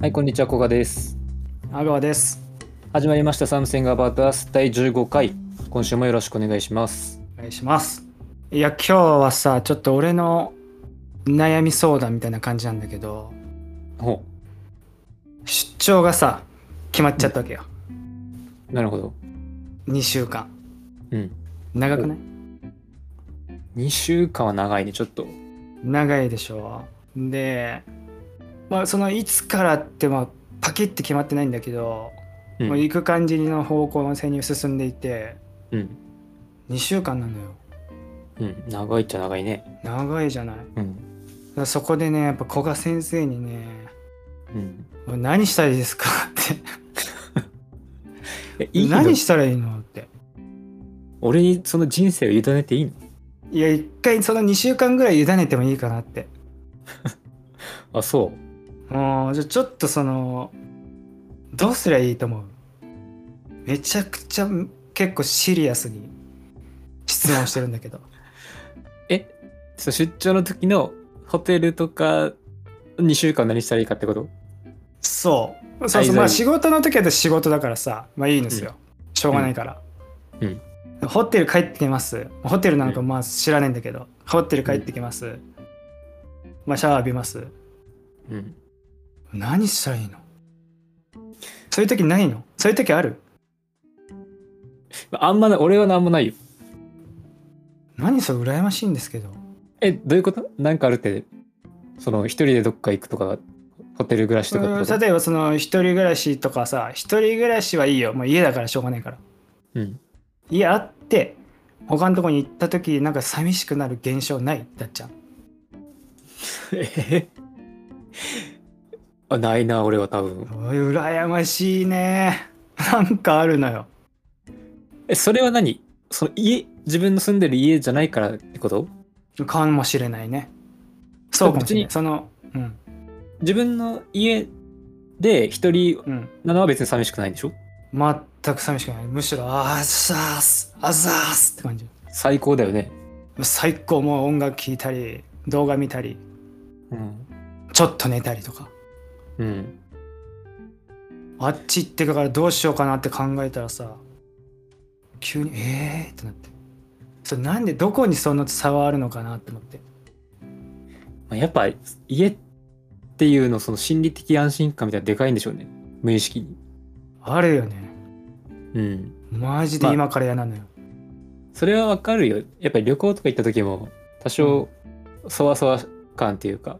はい、こんにちは、こがです。阿川です。始まりました、サムセングアバートアス第15回。今週もよろしくお願いします。お願いします。いや、今日はさ、ちょっと俺の悩み相談みたいな感じなんだけど、ほ出張がさ、決まっちゃったわけよ。う、なるほど。2週間。うん。長くない？2週間は長いね、ちょっと。長いでしょ。で、まあ、そのいつからって、まあ、パキッて決まってないんだけど、うんもう行く感じの方向性に進んでいて、うん。2週間なのよ。うん。長いっちゃ長いね。長いじゃない。うん。らそこでね、やっぱ古賀先生にね、うん。もう何したらいいですかって。え、いいの？何したらいいのって。俺にその人生を委ねていいの？いや一回その2週間ぐらい委ねてもいいかなって あ、そう。もうじゃあちょっとそのどうすりゃいいと思う？めちゃくちゃ結構シリアスに質問してるんだけど。え、そう出張の時のホテルとか2週間何したらいいかってこと？そう。そうそう。まあ仕事の時は仕事だからさまあいいんですよ、しょうがないから、うん。ホテル帰ってきます。ホテルなのかまあ知らないんだけど、ホテル帰ってきます、まあシャワー浴びます。うん。何したらいいの？そういう時ないの？そういう時ある？あんまない、俺はなんもないよ。何それ羨ましいんですけど。え、どういうこと？なんかあるって、その一人でどっか行くとか、ホテル暮らしとか例えばその一人暮らしとかさ一人暮らしはいいよ。もう家だからしょうがないから。うん。家あって他のとこに行った時なんか寂しくなる現象ない？だっちゃん。えあないな俺は多分。羨ましいね。なんかあるのよ。えそれは何？その家自分の住んでる家じゃないからってこと？かもしれないね。そうかもしれない。別そのうん。自分の家で一人うん。なのは別に寂しくないんでしょ？全く寂しくない。むしろあーさーすあざーすって感じ。最高だよね。最高。もう音楽聴いたり動画見たりうん。ちょっと寝たりとかうん。あっち行ってからどうしようかなって考えたらさ急にえー？ってなって。それなんでどこにその差はあるのかなって思って。まあ、やっぱ家っていうのその心理的安心感みたいなのでかいんでしょうね。無意識に。あるよね。うん。マジで今から嫌なのよ、それはわかるよ。やっぱり旅行とか行った時も多少そわそわ感っていうか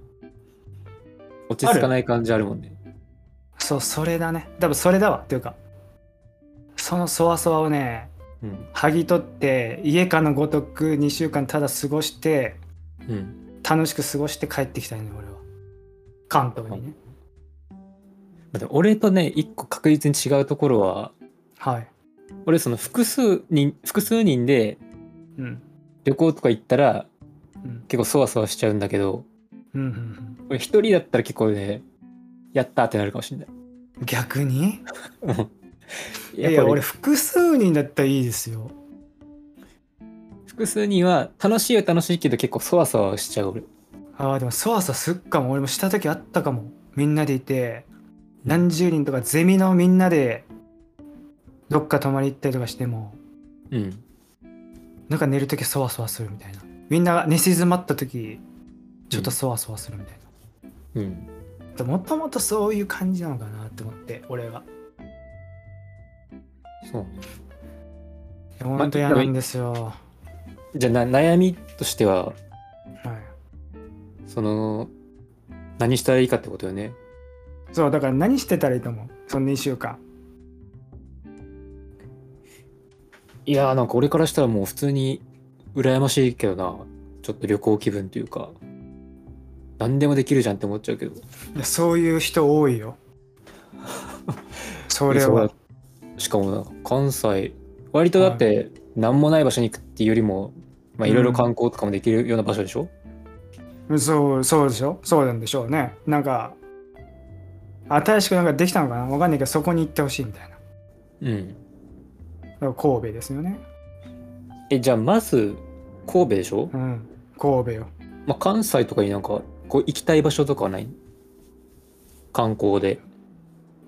落ち着かない感じあるもんね。そうそれだね。多分それだわ。っていうかそのそわそわをねうん。剥ぎ取って家かのごとく2週間ただ過ごしてうん。楽しく過ごして帰ってきたいのよ俺は。関東にね。まあでも俺とね一個確実に違うところははい。俺その複数人複数人でうん。旅行とか行ったらうん。結構そわそわしちゃうんだけどうんうんうん俺一人だったら結構ねやったーってなるかもしれない。逆に？うん。いやいや俺複数人だったらいいですよ。複数人は楽しいは楽しいけど結構そわそわしちゃう俺。ああでもそわそわすっかも。俺もした時あったかも。みんなでいて。何十人とかゼミのみんなでどっか泊まり行ったりとかしても。うん。なんか寝る時そわそわするみたいな。みんなが寝静まった時ちょっとそわそわするみたいうん。なもともとそういう感じなのかなって思って俺は。そう本当嫌なんですよ、じゃあな悩みとしてははい、その何したらいいかってことよね。そうだから何してたらいいと思う？その2週間。いやーなんか俺からしたらもう普通に羨ましいけどな。ちょっと旅行気分というか何でもできるじゃんって思っちゃうけど。そういう人多いよ。それは。しかも関西割とだって何もない場所に行くっていうよりもまあいろいろ観光とかもできるような場所でしょ、そうそうでしょ？そうなんでしょうね。なんか新しくなんかできたのかな？わかんないけどそこに行ってほしいみたいな。うん。神戸ですよね。えじゃあまず神戸でしょ、うん。神戸よ。まあ、関西とかになんかこう行きたい場所とかはない？観光で。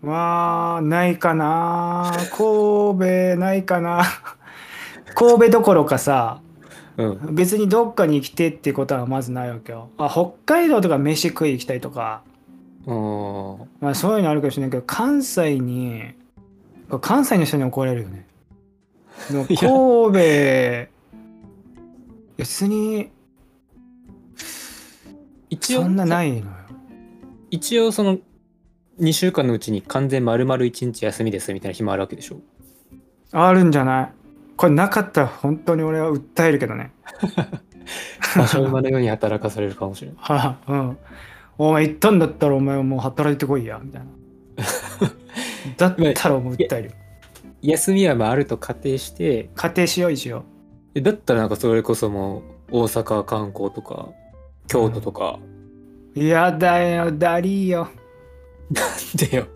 まあないかな。神戸ないかな。神戸どころかさうん。別にどっかに来てってことはまずないわけよ。あ北海道とか飯食い行きたいとか。まあそういうのあるかもしれないけど関西に関西の人に怒られるよね。神戸別に一応そんなないのよ。一応その2週間のうちに完全丸々1日休みですみたいな日もあるわけでしょ？あるんじゃない。これなかったら本当に俺は訴えるけどね。馬車馬のように働かされるかもしれないはあうん。お前行ったんだったらお前はもう働いてこいやみたいな。だったらもう訴えるよ。休みはまああると仮定して。仮定しよう一応。えだったらなんかそれこそもう大阪観光とか京都とか、やだよダリーよ。でよ。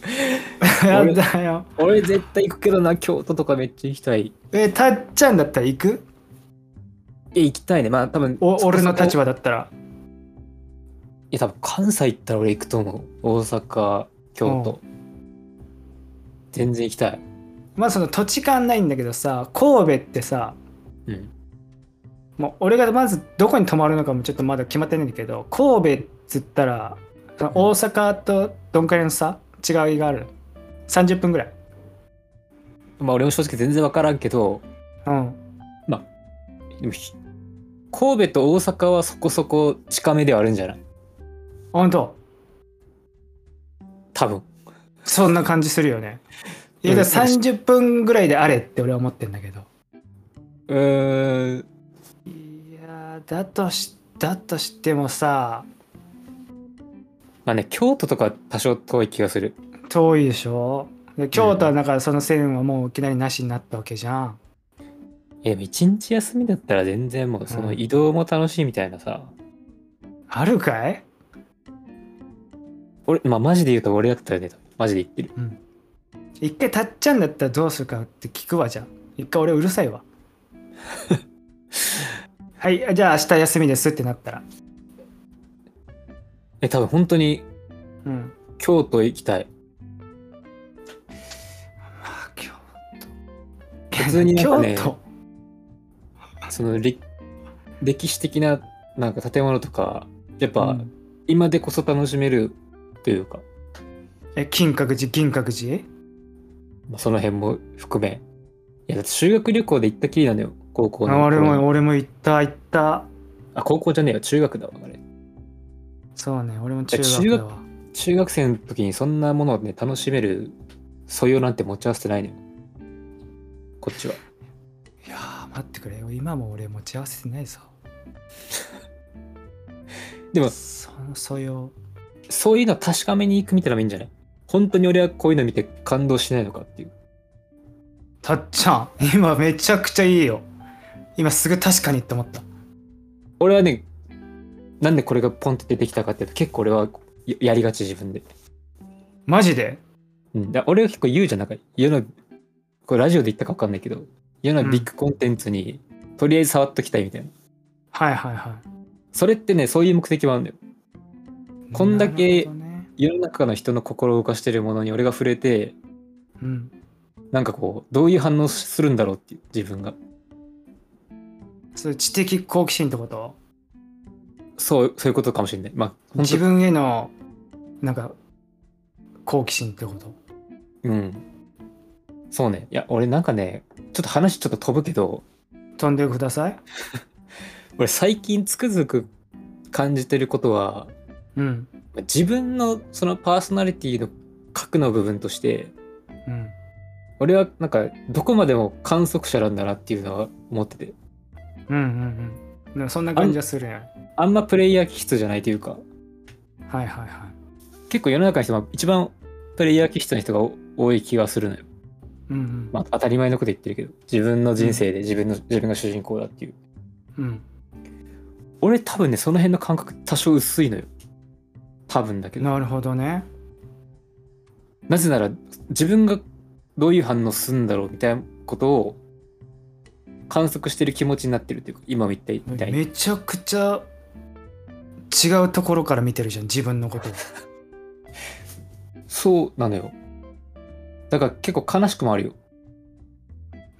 や俺だよ。俺絶対行くけどな京都とかめっちゃ行きたい。えたっちゃんだったら行く？え行きたいね。まあ多分お俺の立場場だったら。いや多分関西行ったら俺行くと思う。大阪京都。全然行きたい。まあその土地勘ないんだけどさ神戸ってさうんもう俺がまずどこに泊まるのかもちょっとまだ決まってないんだけど神戸っつったら大阪とどんくらいの差違いがある。30分ぐらい。まあ俺も正直全然分からんけどうん。でもひ神戸と大阪はそこそこ近めではあるんじゃない？本当？多分。そんな感じするよね。いやうんだから30分ぐらいであれって俺は思ってんだけど。うーんいだとしだとしてもさまあね京都とか多少遠い気がする。遠いでしょ？で京都はだからその線はもういきなりなしになったわけじゃん。え一日休みだったら全然もうその移動も楽しいみたいなさ、あるかい？俺まあマジで言うと俺だったらねマジで言ってる。一回たっちゃんだったらどうするかって聞くわじゃん一回俺うるさいわ はいじゃあ明日休みですってなったら。え多分本当にうん。京都行きたい。あ京普通になんかね京都。その歴歴史的ななんか建物とかやっぱうん。今でこそ楽しめるというか、え金閣寺銀閣寺？まあ、その辺も含め。いやだって修学旅行で行ったきりなのよ高校のあ俺も俺も行った行った。あ高校じゃねえよ。中学だわあれ。そうね俺も中学学だわ。中学生の時にそんなものをね楽しめる素養なんて持ち合わせてないのよ。こっちは。いやー待ってくれよ。今も俺持ち合わせてないぞ。でもその素養。そういうの確かめに行くみたいなのもいいんじゃない？本当に俺はこういうの見て感動しないのかっていう。たっちゃん今めちゃくちゃいいよ今すぐ確かにって思った。俺はねなんでこれがポンって出てきたかっていうと結構俺はややりがち自分で、マジで？うん、だ俺は結構言うじゃん。なんか世のこれラジオで言ったか分かんないけど世のビッグコンテンツにとりあえず触っときたいみたいな、はいはいはい。それってねそういう目的もあるんだよ。こんだけ世の中の人の心を動かしてるものに俺が触れてうん。なんかこうどういう反応するんだろうっていう自分がそういう知的好奇心ってこと？そうそういうことかもしれない。まあ自分へのなんか好奇心ってこと？うん。そうね。いや俺なんかねちょっと話ちょっと飛ぶけど。飛んでください。俺最近つくづく感じてることはうん。自分のそのパーソナリティの核の部分としてうん。俺はなんかどこまでも観測者なんだなっていうのは思っててうんうんうんそんな感じはするやんあんまプレイヤー気質じゃないというかはいはいはい結構世の中の人は一番プレイヤー気質の人が多い気がするのよ。うんうんまあ当たり前のこと言ってるけど自分の人生で自分の、自分が主人公だっていう。うん俺多分ねその辺の感覚多少薄いのよ。多分だけど。なるほどねなぜなら自分がどういう反応するんだろうみたいなことを観測してる気持ちになってるっていうか今みたいにめちゃくちゃ違うところから見てるじゃん自分のことを。そうなのよ。だから結構悲しくもあるよ。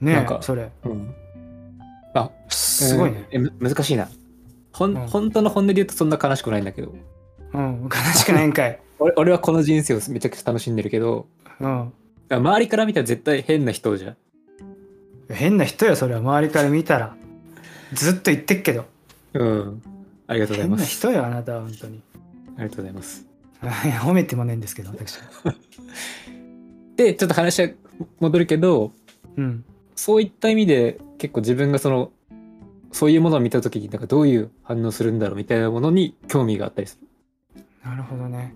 ねなんかえそれ。うん。あすごいね、うんえむ難しいな。ほん、うん。本当の本音で言うとそんな悲しくないんだけど。うん、悲しくないんかい。俺俺はこの人生をめちゃくちゃ楽しんでるけど。うん。周りから見たら絶対変な人じゃん変な人よそれは。周りから見たら。ずっと言ってっけど。うん。ありがとうござい変なます人よあなたは本当に。ありがとうございます。褒めてもねえんですけど私。は でちょっと話は戻るけどうん。そういった意味で結構自分がそのそういうものを見た時になんかどういう反応するんだろうみたいなものに興味があったりする。なるほどね。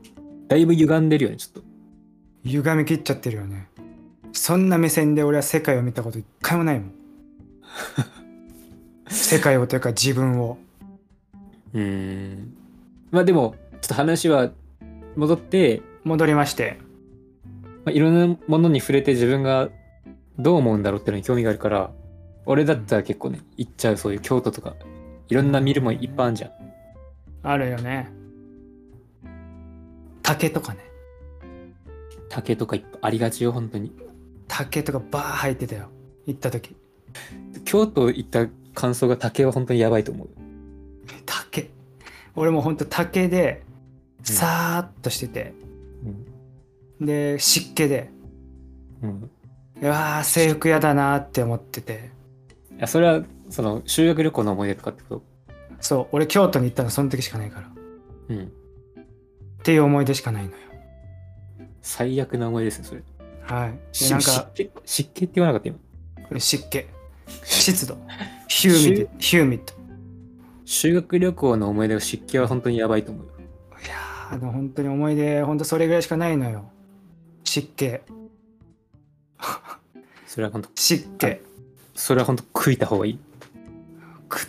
だいぶ歪んでるよねちょっと。歪み切っちゃってるよねそんな目線で俺は世界を見たこと一回もないもん。世界をというか自分を。うー。んまあでもちょっと話は戻って、戻りまして。まあ、いろんなものに触れて自分がどう思うんだろうっていうのに興味があるから俺だったら結構ね行っちゃうそういう京都とかいろんな見るもんいっぱいあるじゃん。あるよね。竹とかね。竹とかいっぱいありがちよ本当に竹とかバー入ってたよ。行った時。京都行った感想が竹は本当にやばいと思う。竹。俺もほんと竹でさーっとしてて、で湿気で。うん、うん、うわー制服やだなーって思ってて。いやそれはその修学旅行の思い出とかってこそう俺京都に行ったのその時しかないから。っとうん。ていう思い出しかないのよ。最悪な思い出ですねそれはい。なんか湿気って言わなかった今？これ湿気。湿度。ヒューミッド。ヒューミッド。修学旅行の思い出が湿気は本当にやばいと思うよ。いやーでも本当に思い出本当それぐらいしかないのよ。湿気。それは本当湿気。それは本当食いた方がいい？く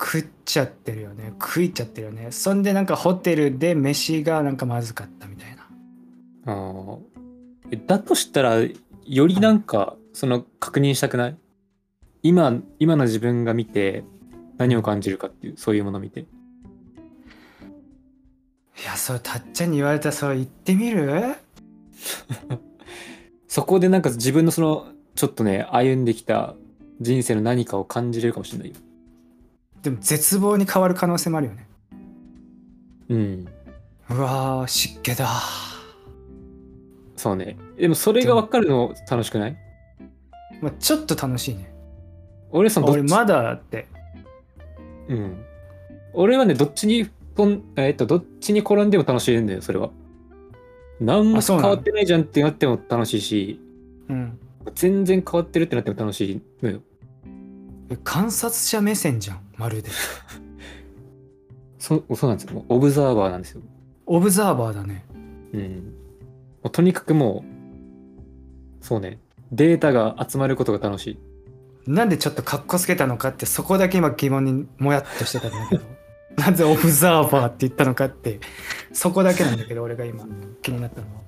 食っちゃってるよね。食いちゃってるよね。そんでなんかホテルで飯がなんかまずかったみたいな。あだとしたらよりなんかその確認したくない？今今の自分が見て何を感じるかっていうそういうものを見て。いやそれたっちゃんに言われたらそれ言ってみる？そこでなんか自分のそのちょっとね歩んできた人生の何かを感じれるかもしれないよ。でも絶望に変わる可能性もあるよね。うん。うわー湿気だそうね。でもそれが分かるの楽しくない？まあ、ちょっと楽しいね。俺そのどっち？俺まだって。うん。俺はねどっちにえっとどっちに転んでも楽しいんだよそれは。何も変わってないじゃんってなっても楽しいし。うん。全然変わってるってなっても楽しいのよ。え観察者目線じゃんまるで。そそうなんですよ。オブザーバーなんですよ。オブザーバーだね。うん。もうとにかくもうそうね。データが集まることが楽しい。なんでちょっとカッコつけたのかってそこだけ今疑問にもやっとしてたんだけど。なぜオブザーバーって言ったのかってそこだけなんだけど俺が今気になったのは。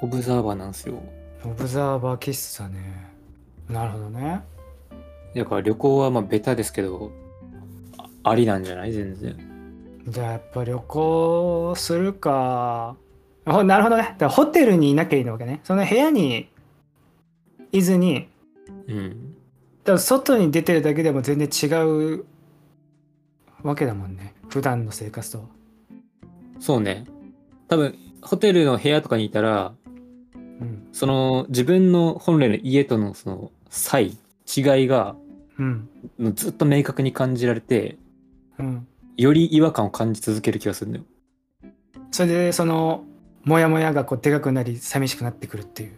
オブザーバーなんですよ。オブザーバー気質だね。なるほどね。だから旅行はまあベタですけどあありなんじゃない？全然。じゃあやっぱ旅行するかほなるほどね。だからホテルにいなきゃいいわけね。その部屋にいずにうん。だから外に出てるだけでも全然違うわけだもんね。普段の生活と。はそうね。多分ホテルの部屋とかにいたらうん。その自分の本来の家とのその差異違いがうん。ずっと明確に感じられてうん。より違和感を感じ続ける気がするんだよ。それでそのモヤモヤがこうでかくなり寂しくなってくるっていう。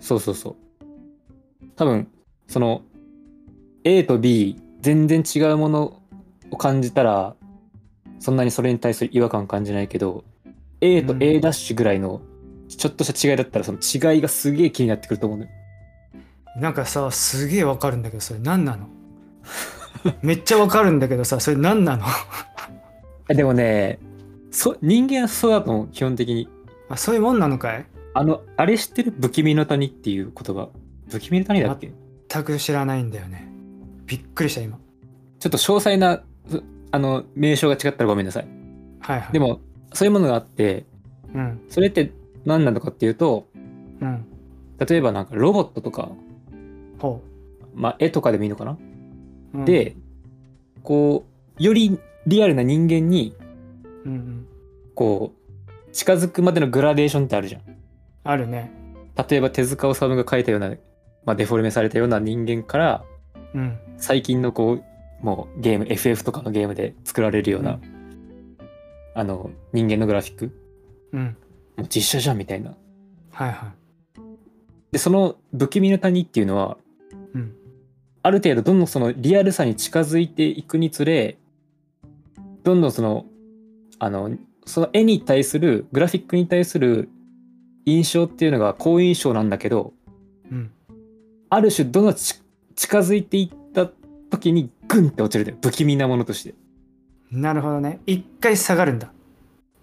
そうそうそう。多分その A と B 全然違うものを感じたらそんなにそれに対する違和感を感じないけど A とうん。A ダッシュぐらいのちょっとした違いだったらその違いがすげえ気になってくると思うのよ。なんかさすげえわかるんだけどそれ何なの？めっちゃわかるんだけどさそれ何なの？えでもねそ人間はそうだと思う基本的にあそういうもんなのかい？あのあれ知ってる？不気味の谷っていう言葉。不気味の谷だっけ？全く知らないんだよね。びっくりした今。ちょっと詳細なうあの名称が違ったらごめんなさい。はいはい。でもそういうものがあってうん。それって何なのかっていうとうん。例えばなんかロボットとか、ほまあ、絵とかでもいいのかな、う、うん、でこうよりリアルな人間にうんうん。こう近づくまでのグラデーションってあるじゃん。あるね。例えば手塚治虫が描いたような、まあ、デフォルメされたような人間からうん。最近のこうもうゲーム FF とかのゲームで作られるような、うあの人間のグラフィック。うん。もう実写じゃんみたいな。はいはでその不気味の谷っていうのはいうん。ある程度どんどんそのリアルさに近づいていくにつれどんどんそのあのその絵に対するグラフィックに対する印象っていうのが好印象なんだけどうん。ある種どんどんち近づいていった時にグンって落ちるんだよ。不気味なものとして。なるほどね。一回下がるんだ。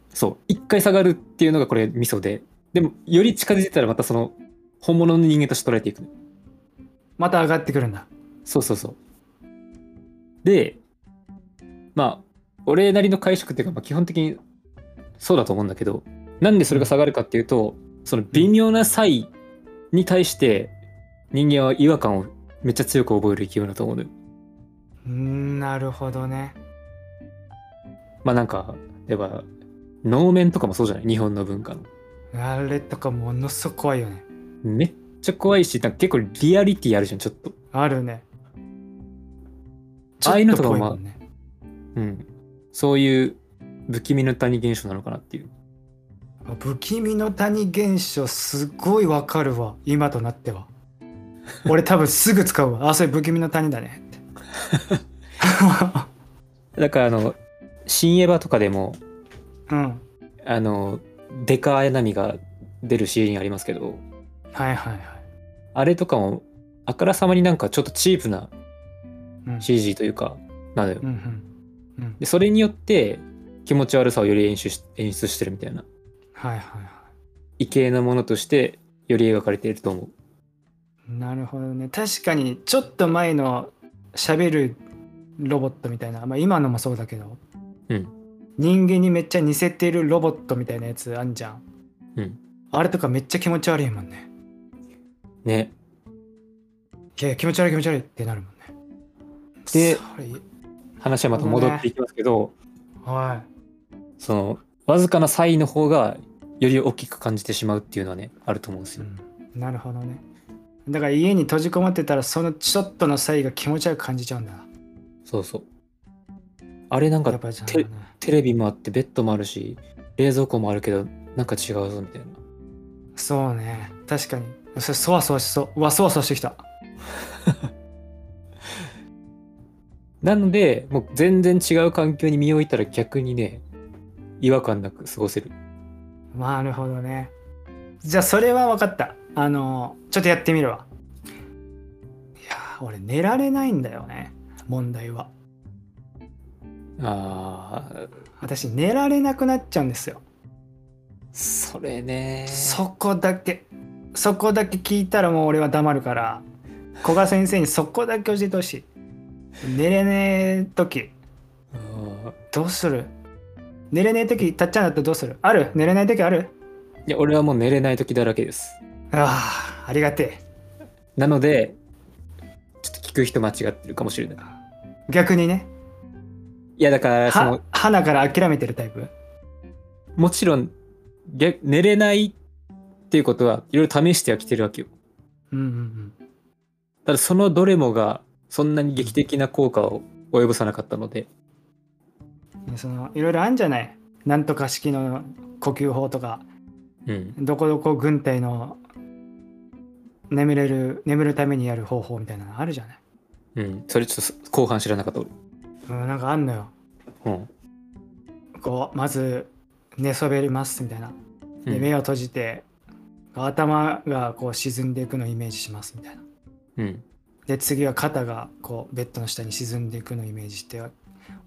そう。一回下がるっていうのがこれミソで。でもより近づいてたらまたその本物の人間として捉えていくまた上がってくるんだ。そうそうそう。でまあ俺なりの解釈っていうか、まあ、基本的にそうだと思うんだけどなんでそれが下がるかっていうとその微妙な差異に対して人間は違和感をめっちゃ強く覚える生き物だと思うのよ。うーんなるほどね。まあなんか例えば能面とかもそうじゃない？日本の文化の。あれとかものすごく怖いよね。めっちゃ怖いしなんか結構リアリティあるじゃんちょっと。あるね。ああいうのとかもね。うん。そういう不気味の谷現象なのかなっていう。不気味の谷現象すごいわかるわ。今となっては。俺多分すぐ使うわ。あそれ不気味の谷だね。っ てだからあの新エヴァとかでもうん。あのデカ綾波が出るシーンありますけど。はいはいはい。あれとかもあからさまになんかちょっとチープなうん。CG というかなのよ。うんうんうん。でそれによって気持ち悪さをより演出し演出してるみたいな。はいはいは異形なものとしてより描かれていると思う。いなるほどね。確かにちょっと前の喋るロボットみたいな、まあ、今のもそうだけど。うん。人間にめっちゃ似せてるロボットみたいなやつあんじゃん。うん。あれとかめっちゃ気持ち悪いもんね。ね。いや気持ち悪い気持ち悪いってなるもんね。で話はまた戻っていきますけど、はそのわずかな差異の方がより大きく感じてしまうっていうのはねあると思うんですい、うよ、ん、なるほどね。だから家に閉じこもってたらそのちょっとの差異が気持ち悪く感じちゃうんだ。そうそう。あれなんかやっぱりじゃあね。テレビもあってベッドもあるし冷蔵庫もあるけどなんか違うぞみたいな。そうね。確かに。それそわそわしそうう。わそわそわしてきた。なのでもう全然違う環境に身を置いたら逆にね違和感なく過ごせる。なるほどね。じゃあそれは分かった。あのちょっとやってみるわ。いやー俺寝られないんだよね。問題は。あー。私寝られなくなっちゃうんですよ。それね。そこだけ。そこだけ聞いたらもう俺は黙るから。古賀先生にそこだけ教えてほしい。寝れねえ時。どうする？寝れねえ時たっちゃんだったらどうする？ある？寝れない時ある？いや俺はもう寝れない時だらけです。ああありがてなのでちょっと聞く人間違ってるかもしれない。え逆にね。いやだからそはの花から諦めてるタイプ？もちろん逆寝れないっていうことはいろいろ試してはきてるわけよ。うんうんうん。ただそのどれもがそんなに劇的な効果を及ぼさなかったので。ねそのいろいろあるんじゃない？なんとか式の呼吸法とか。うん。どこどこ軍隊の眠れる眠るためにやる方法みたいなのあるじゃない？うん。それちょっと後半知らなかった俺。うんなんかあんのよ。うん。こうまず寝そべりますみたいな。うん。で目を閉じて頭がこう沈んでいくのをイメージしますみたいな。うん。で次は肩がこうベッドの下に沈んでいくのをイメージして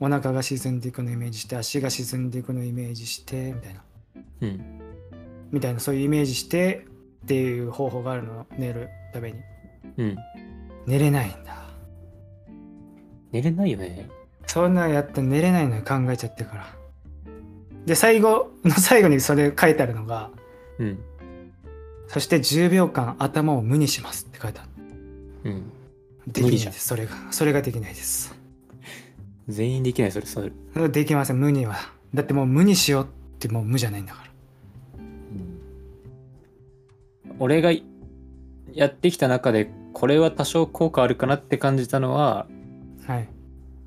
お腹が沈んでいくのをイメージして足が沈んでいくのをイメージしてみたいな。うん。みたいなそういうイメージしてっていう方法があるの寝るために。うん。寝れないんだ。寝れないよね。そんなんやって寝れないのよ考えちゃってるから。で最後の 最後にそれ書いてあるのがうん。そして10秒間頭を無にしますって書いてあるうん。できないです。それがそれができないです全員できない、それ。それできません無にはだってもう無にしようってもう無じゃないんだから俺がやってきた中で、これは多少効果あるかなって感じたのは、はい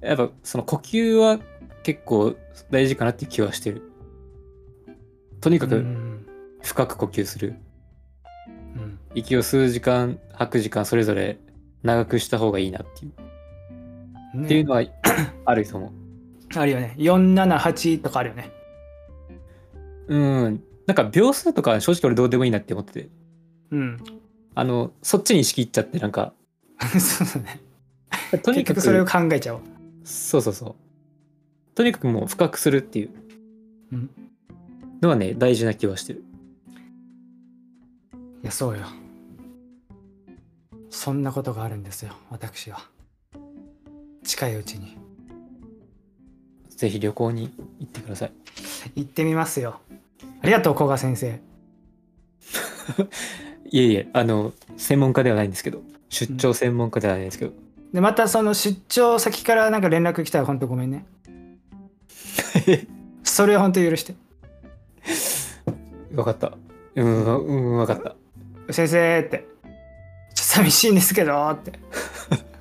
やっぱその呼吸は結構大事かなって気はしてる。とにかうくん深く呼吸する。うん息を吸う時間、吐く時間、それぞれ長くした方がいいなっていう。ねっていうのはあると思う。あるよね。478とかあるよね。うん。なんか秒数とか正直俺どうでもいいなって思ってて。うん。あの、そっちに意識いっちゃって、なんか、そうだね。とにかく、結局それを考えちゃおう。そうそうそう。とにかくもう深くするっていう。うん。のはね、大事な気はしてる。いやそうよ。そんなことがあるんですよ私は近いうちに。ぜひ旅行に行ってください。行ってみますよ。ありがとう古賀先生。いえいえ、あの、専門家ではないんですけど、出張専門家ではないんですけど、でまたその出張先からなんか連絡来たら本当ごめんね。それは本当許して。わかった。うん、うん、わかった。先生って。ちょっと寂しいんですけどって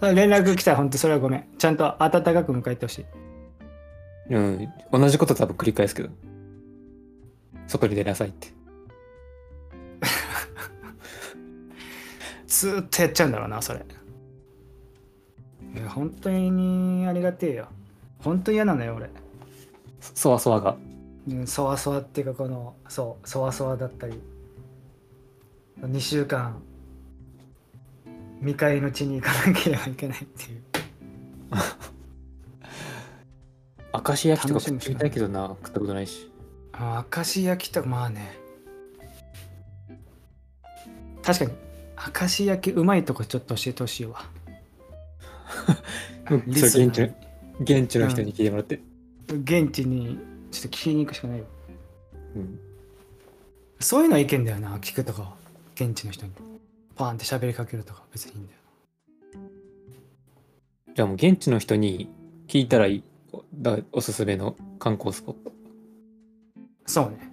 連絡来たら本当それはごめんちゃんと温かく迎えてほしいうん、同じこと多分繰り返すけど。外に出なさいって。ずーっとやっちゃうんだろうなそれいや本当にありがてえよ本当に嫌なのよ俺そわそわが。うんそわそわっていうかこのそうそわそわだったり2週間未開の地に行かなければいけないっていう。明石焼きとか食ってみたいけどな、食ったことないし。あ明石焼きとかまあね。確かに明石焼きうまいとこちょっと教えてほしいわ。それ現地の現地の人に聞いてもらって。現地にちょっと聞きに行くしかないよ。うん。そういうのはいけんだよな聞くとか現地の人にパーンって喋りかけるとか別にいいんだよじゃあもう現地の人に聞いたらいい。だおすすめの観光スポット。そうね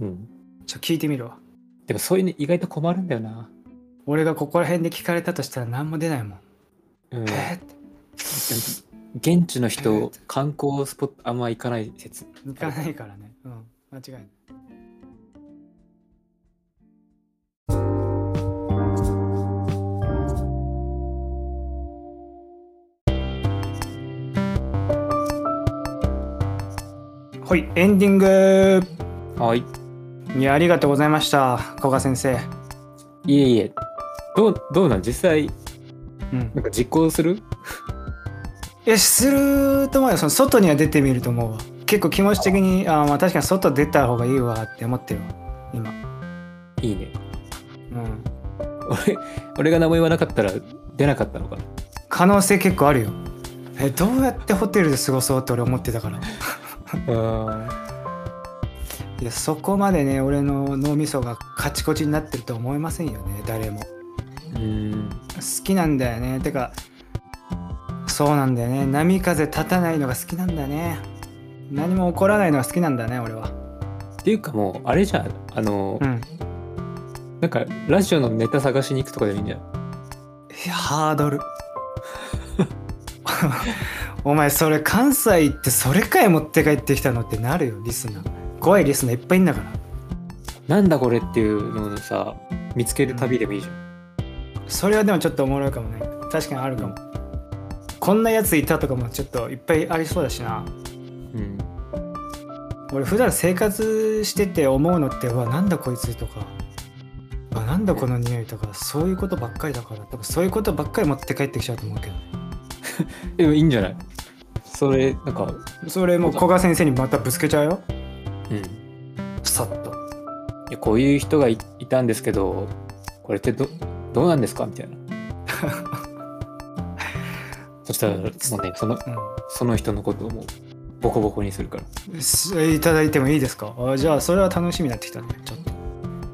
うん。ちょ聞いてみるわでもそういうの意外と困るんだよな。俺がここら辺で聞かれたとしたら何も出ないもんうん。え現地の人、観光スポットあんま行かない説。ー、行かないからねうん間違いないはいエンディング。はい。いやありがとうございました古賀先生。いえいえ。どう、どうなん？実際、うん。なんか実行する？いやすると思うよ。その外には出てみると思うわ。結構気持ち的にあーまあ確かに外出た方がいいわって思ってるわ。今。いいね。うん。俺、俺が名前言わなかったら出なかったのかな？可能性結構あるよ。えどうやってホテルで過ごそうって俺思ってたから。あいやそこまでね俺の脳みそがカチコチになってるとは思いませんよね誰も。ーうん。好きなんだよね。てかそうなんだよね。波風立たないのが好きなんだね。何も起こらないのが好きなんだね俺は。っていうかもう、あれじゃん。あの、うん。なんか、ラジオのネタ探しに行くとかでもいいんじゃん。いやハードル お前それ関西行ってそれかい持って帰ってきたのってなるよリスナー。怖いリスナーいっぱいいんだから。なんだこれっていうのをさ、見つける旅でもいいじゃん。それはでもちょっとおもろいかもね。確かにあるかも。こんなやついたとかもちょっといっぱいありそうだしな。うん。俺普段生活してて思うのってうわなんだこいつとか。うわなんだこの匂いとか。そういうことばっかりだから。多分そういうことばっかり持って帰ってきちゃうと思うけどね。でもいいんじゃない？それ、なんか、それもう古賀先生にまたぶつけちゃうよ。うん。いさっと。やこういう人がいいたんですけど、これってどどうなんですかみたいな。そしたら、もうね、その、うその人のことをもう、ボコボコにするから。いただいてもいいですか？あじゃあそれは楽しみになってきたねちょっ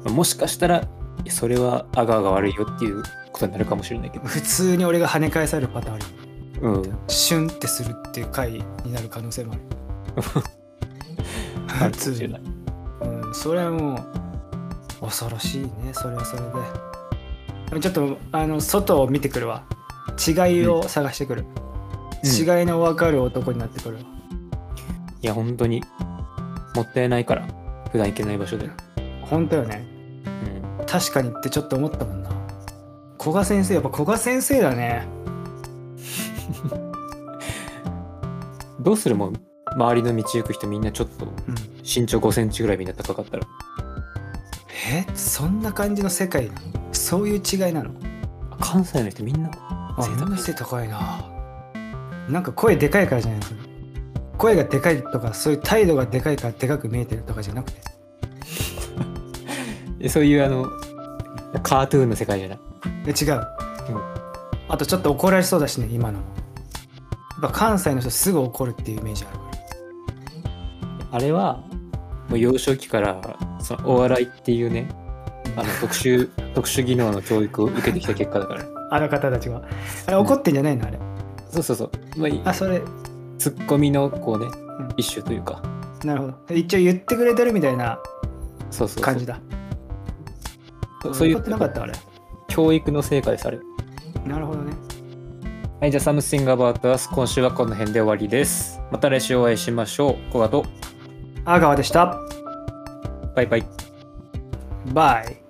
と。もしかしたらそれはアガーが悪いよっていうことになるかもしれないけど。普通に俺が跳ね返されるパターンあるうん。シュンってするっていう回になる可能性もある。あるかもしれないうん、それはもう恐ろしいね。それはそれで。ちょっとあの外を見てくるわ。違いを探してくる、うん。違いの分かる男になってくるわ。いや本当に。もったいないから。普段行けない場所で、本当よね。うん、確かにってちょっと思ったもんな。古賀先生やっぱ古賀先生だね どうするもん？周りの道行く人みんなちょっとうん。身長5センチぐらいみんな高かったら。え？そんな感じの世界なのそういう違いなの？関西の人みんな。あ背高いみんな背高いな。なんか声でかいからじゃないですか。声がでかいとかそういう態度がでかいからでかく見えてるとかじゃなくて。えそういうあのカートゥーンの世界じゃない？え違う、あとちょっと怒られそうだしね今のも。やっぱ関西の人すぐ怒るっていうイメージあるあれはもう幼少期からそのお笑いっていうねあの特殊 特殊技能の教育を受けてきた結果だから。あの方たちはあれ怒ってんじゃないのあれ。そうそうそう、まあ、あそれ。ツッコミのこうね、ん。一種というか。なるほど。一応言ってくれてるみたいなそうそうそう。感じだ。そう。そういう怒ってなかったあれ。教育の成果ですあれなるほどね。はいじゃあ Something About Us 今週はこの辺で終わりです。また来週お会いしましょう。コガと。阿川でした。バイバイ。バイ